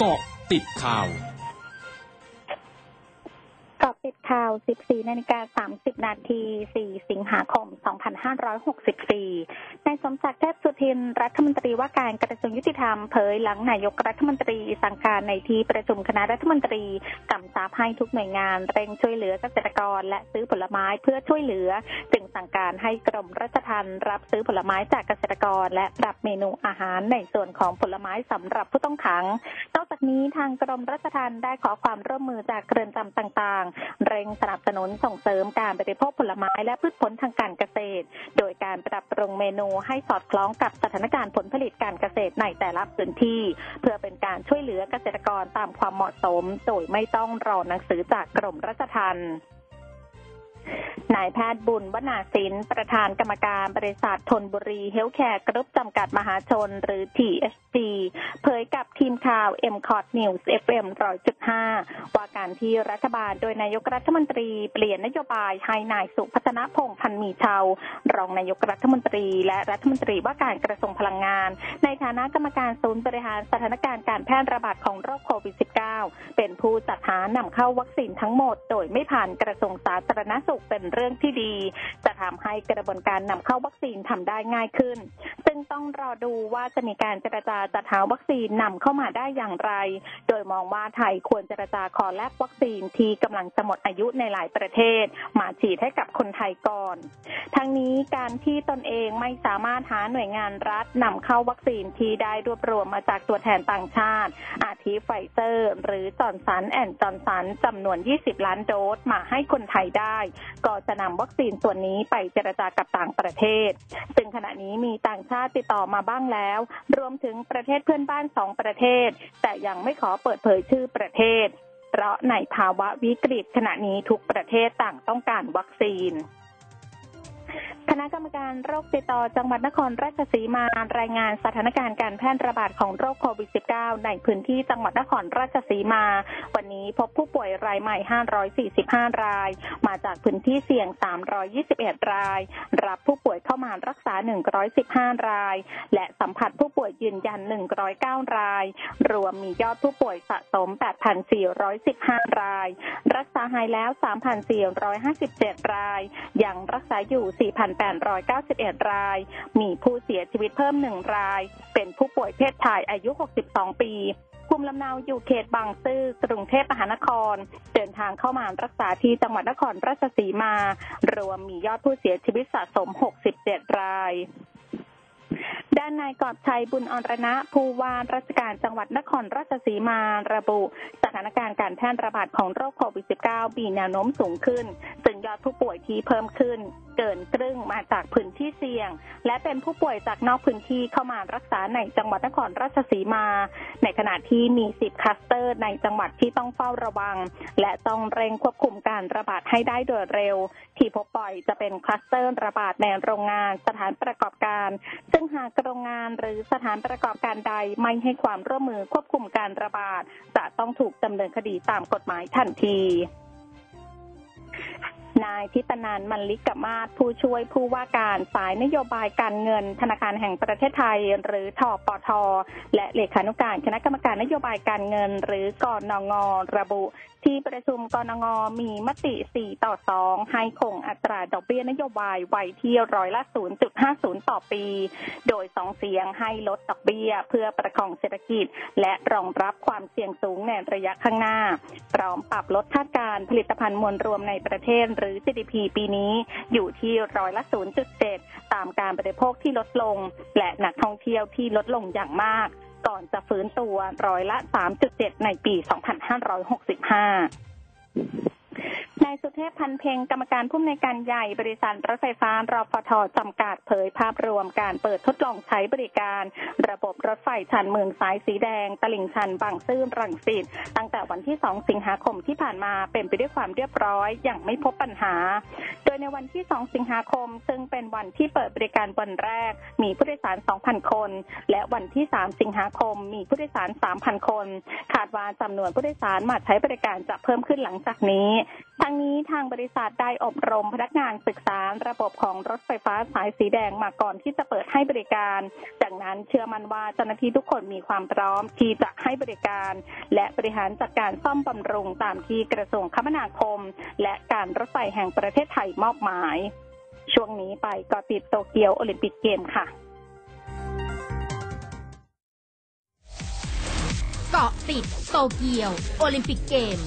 เกาะติดข่าวกาะติดข่าว 14นาฬิกา30 นาที 4 สิงหาคม 2564 นายสมศักดิ์เทพสุทิน รัฐมนตรีว่าการกระทรวงยุติธรรมเผยหลังนายกรัฐมนตรีสั่งการในที่ประชุมคณะรัฐมนตรีกำชับให้ทุกหน่วยงานเร่งช่วยเหลือเกษตรกร และซื้อผลไม้เพื่อช่วยเหลือ จึงสั่งการให้กรมราชทัณฑ์รับซื้อผลไม้จากเกษตรกร และปรับเมนูอาหารในส่วนของผลไม้สำหรับผู้ต้องขังนอก จากนี้ทางกรมราชทัณฑ์ได้ขอความร่วมมือจากเรือนจำต่างๆ เร่งสนับสนุนส่งเสริมการบริโภคผลไม้และพืชผลทางการเกษตร โดยการปรับปรุงเมนูให้สอดคล้องกับสถานการณ์ผลผลิตการเกษตรในแต่ละพื้นที่ เพื่อเป็นการช่วยเหลือเกษตรกรตามความเหมาะสม โดยไม่ต้องรอหนังสือจากกรมราชทัณฑ์ นายแพทย์บุญวนาสิน ประธานกรรมการบริษัทธนบุรีเฮลท์แคร์กรุ๊ปจำกัดมหาชน หรือ THG เผยกับทีมข่าว m c o t News FM 100.5 ว่าการที่รัฐบาลโดยนายกรัฐมนตรีเปลี่ยนนโยบายให้นายสุพัฒนพงษ์พันมีชาวรองนายกรัฐมนตรีและรัฐมนตรีว่าการกระทรวงพลังงาน ในฐานะกรรมการศูนย์บริหารสถานการณ์การแพร่ระบาดของโรคโควิด -19 เป็นผู้จัดหานำเข้าวัคซีนทั้งหมด โดยไม่ผ่านกระทรวงสาธารณสุขเป็นเรื่องที่ดี จะทำให้กระบวนการนำเข้าวัคซีนทำได้ง่ายขึ้น ซึ่งต้องรอดูว่าจะมีการเจรจาจัดหาวัคซีนนำเข้ามาได้อย่างไร โดยมองว่าไทยควรเจรจาขอแลกวัคซีนที่กำลังจะหมดอายุในหลายประเทศ มาฉีดให้กับคนไทยก่อนทั้งนี้การที่ตนเองไม่สามารถหาหน่วยงานรัฐนำเข้าวัคซีนที่ได้รวบรวมมาจากตัวแทนต่างชาติ อาทิไฟเซอร์ หรือจอร์นสันแอนด์จอร์นสันจำนวน 20 ล้านโดสมาให้คนไทยได้ก็จะนำวัคซีนส่วนนี้ไปเจรจากับต่างประเทศ ซึ่งขณะนี้มีต่างชาติติดต่อมาบ้างแล้ว รวมถึงประเทศเพื่อนบ้านสองประเทศ แต่ยังไม่ขอเปิดเผยชื่อประเทศ เพราะในภาวะวิกฤตขณะนี้ทุกประเทศต่างต้องการวัคซีน ณะกรรมการโรคติดต่อจังหวัดนครราชสีมารายงานสถานการณ์การแพร่ระบาดของโรคโควิด -19 ในพื้นที่จังหวัดนครราชสีมา วันนี้พบผู้ป่วยรายใหม่ 545 ราย มาจากพื้นที่เสี่ยง 321 ราย รับผู้ป่วยเข้ามารักษา 115 ราย และสัมผัสผู้ป่วยยืนยัน 109 ราย รวมมียอดผู้ป่วยสะสม 8,415 ราย รักษาหายแล้ว 3,457 ราย ยังรักษาอยู่ 4,8 4,891 ราย มีผู้เสียชีวิตเพิ่มหนึ่งราย เป็นผู้ป่วยเพศชายอายุ 62 ปีภูมิลำเนาอยู่เขตบางซื่อกรุงเทพมหานคร เดินทางเข้ามารักษาที่จังหวัดนครราชสีมา รวมมียอดผู้เสียชีวิตสะสม 67 รายด้านนายกอบชัยบุญอรณะผู้ว่าราชการจังหวัดนครราชสีมาระบุ สถานการณ์การแพร่ระบาดของโรคโควิด -19 มีแนวโน้มสูงขึ้น ยอดผู้ป่วยที่เพิ่มขึ้น เกินครึ่งมาจากพื้นที่เสี่ยง และเป็นผู้ป่วยจากนอกพื้นที่เข้ามารักษาในจังหวัดนครราชสีมา ในขณะที่มี 10 คลัสเตอร์ในจังหวัดที่ต้องเฝ้าระวัง และต้องเร่งควบคุมการระบาดให้ได้โดยเร็ว ที่พบบ่อยจะเป็นคลัสเตอร์ระบาดในโรงงานสถานประกอบการ ซึ่งหากโรงงานหรือสถานประกอบการใดไม่ให้ความร่วมมือควบคุมการระบาด จะต้องถูกดำเนินคดีตามกฎหมายทันที นายทิตนานมันลิกมาศผู้ช่วยผู้ว่าการสายนโยบายการเงิน ธนาคารแห่งประเทศไทย หรือทอปท และเลขานุการคณะกรรมการนโยบายการเงิน หรือกอนงระบุที่ประชุมกรงมีมติ 4 ต่อ 2 ให้คงอัตราดอกเบี้ยนโยบายไว้ที่ร้อยละ 0.50 ต่อปี โดยสองเสียงให้ลดดอกเบี้ยเพื่อประคองเศรษฐกิจ และรองรับความเสี่ยงสูงในระยะข้างหน้า พร้อมปรับลดคาดการผลิตภัณฑ์มวลรวมในประเทศหรือ GDP ปีนี้อยู่ที่ร้อยละ 0.7 ตามการบริโภคที่ลดลง และนักท่องเที่ยวที่ลดลงอย่างมาก ก่อนจะฟื้นตัวร้อยละ 3.7 ในปี 2565 นายสุเทพพันเพงกรรมการผู้อำนวยการใหญ่บริษัทรถไฟฟ้ารอฟทจำกัดเผยภาพรวมการเปิดทดลองใช้บริการ ระบบรถไฟชันเมืองสายสีแดง ตลิ่งชันบางซื่อรังสิตตั้งแต่วันที่ 2 สิงหาคมที่ผ่านมาเป็นไปด้วยความเรียบร้อยอย่างไม่พบปัญหา โดยในวันที่ 2 สิงหาคม ซึ่งเป็นวันที่เปิดบริการวันแรก มีผู้โดยสาร 2,000 คน และวันที่ 3 สิงหาคม มีผู้โดยสาร 3,000 คน คาดว่าจำนวนผู้โดยสารมาใช้บริการจะเพิ่มขึ้นหลังจากนี้ ทั้งนี้ทางบริษัทได้อบรมพนักงานศึกษาระบบของรถไฟฟ้าสายสีแดงมาก่อนที่จะเปิดให้บริการ จากนั้นเชื่อมั่นว่าเจ้าหน้าที่ทุกคนมีความพร้อมที่จะให้บริการ และบริหารจัดการซ่อมบำรุงตามที่กระทรวงคมนาคม และการรถไฟแห่งประเทศไทยมอบหมาย ช่วงนี้ไปเกาะติดโตเกียวโอลิมปิกเกมค่ะเกาะติดโตเกียว โอลิมปิกเกม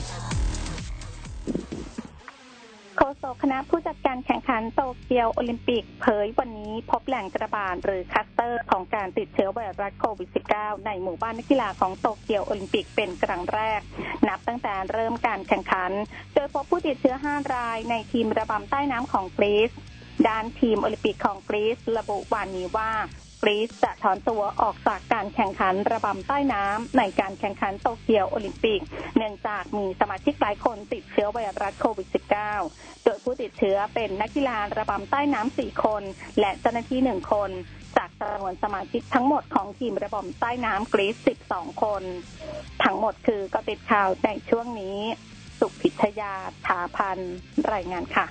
โกคณะผู้จัดการแข่งขันโตเกียวโอลิมปิกเผยวันนี้พบแหล่งระบาดหรือคลัสเตอร์ของการติดเชื้อไวรัสโควิด -19 ในหมู่บ้านนักกีฬาของโตเกียวโอลิมปิกเป็นครั้งแรก นับตั้งแต่เริ่มการแข่งขัน โดยพบผู้ติดเชื้อ 5 รายในทีมระบำใต้น้ำของกรีซด้านทีมโอลิมปิกของกรีซระบุวันนี้ว่ากรีซจะถอนตัวออกจากการแข่งขันระบำใต้น้ำในการแข่งขันโตเกียวโอลิมปิก เนื่องจากมีสมาชิกหลายคนติดเชื้อไวรัสโควิด -19 ผู้ติดเชื้อเป็นนักกีฬาระบำใต้น้ำสี่คน และเจ้าหน้าที่หนึ่งคน จากจำนวนสมาชิกทั้งหมดของทีมระบำใต้น้ำกรีซ12 คน ทั้งหมดคือก็ติดข่าวในช่วงนี้ สุพิชยาถาพันรายงานค่ะ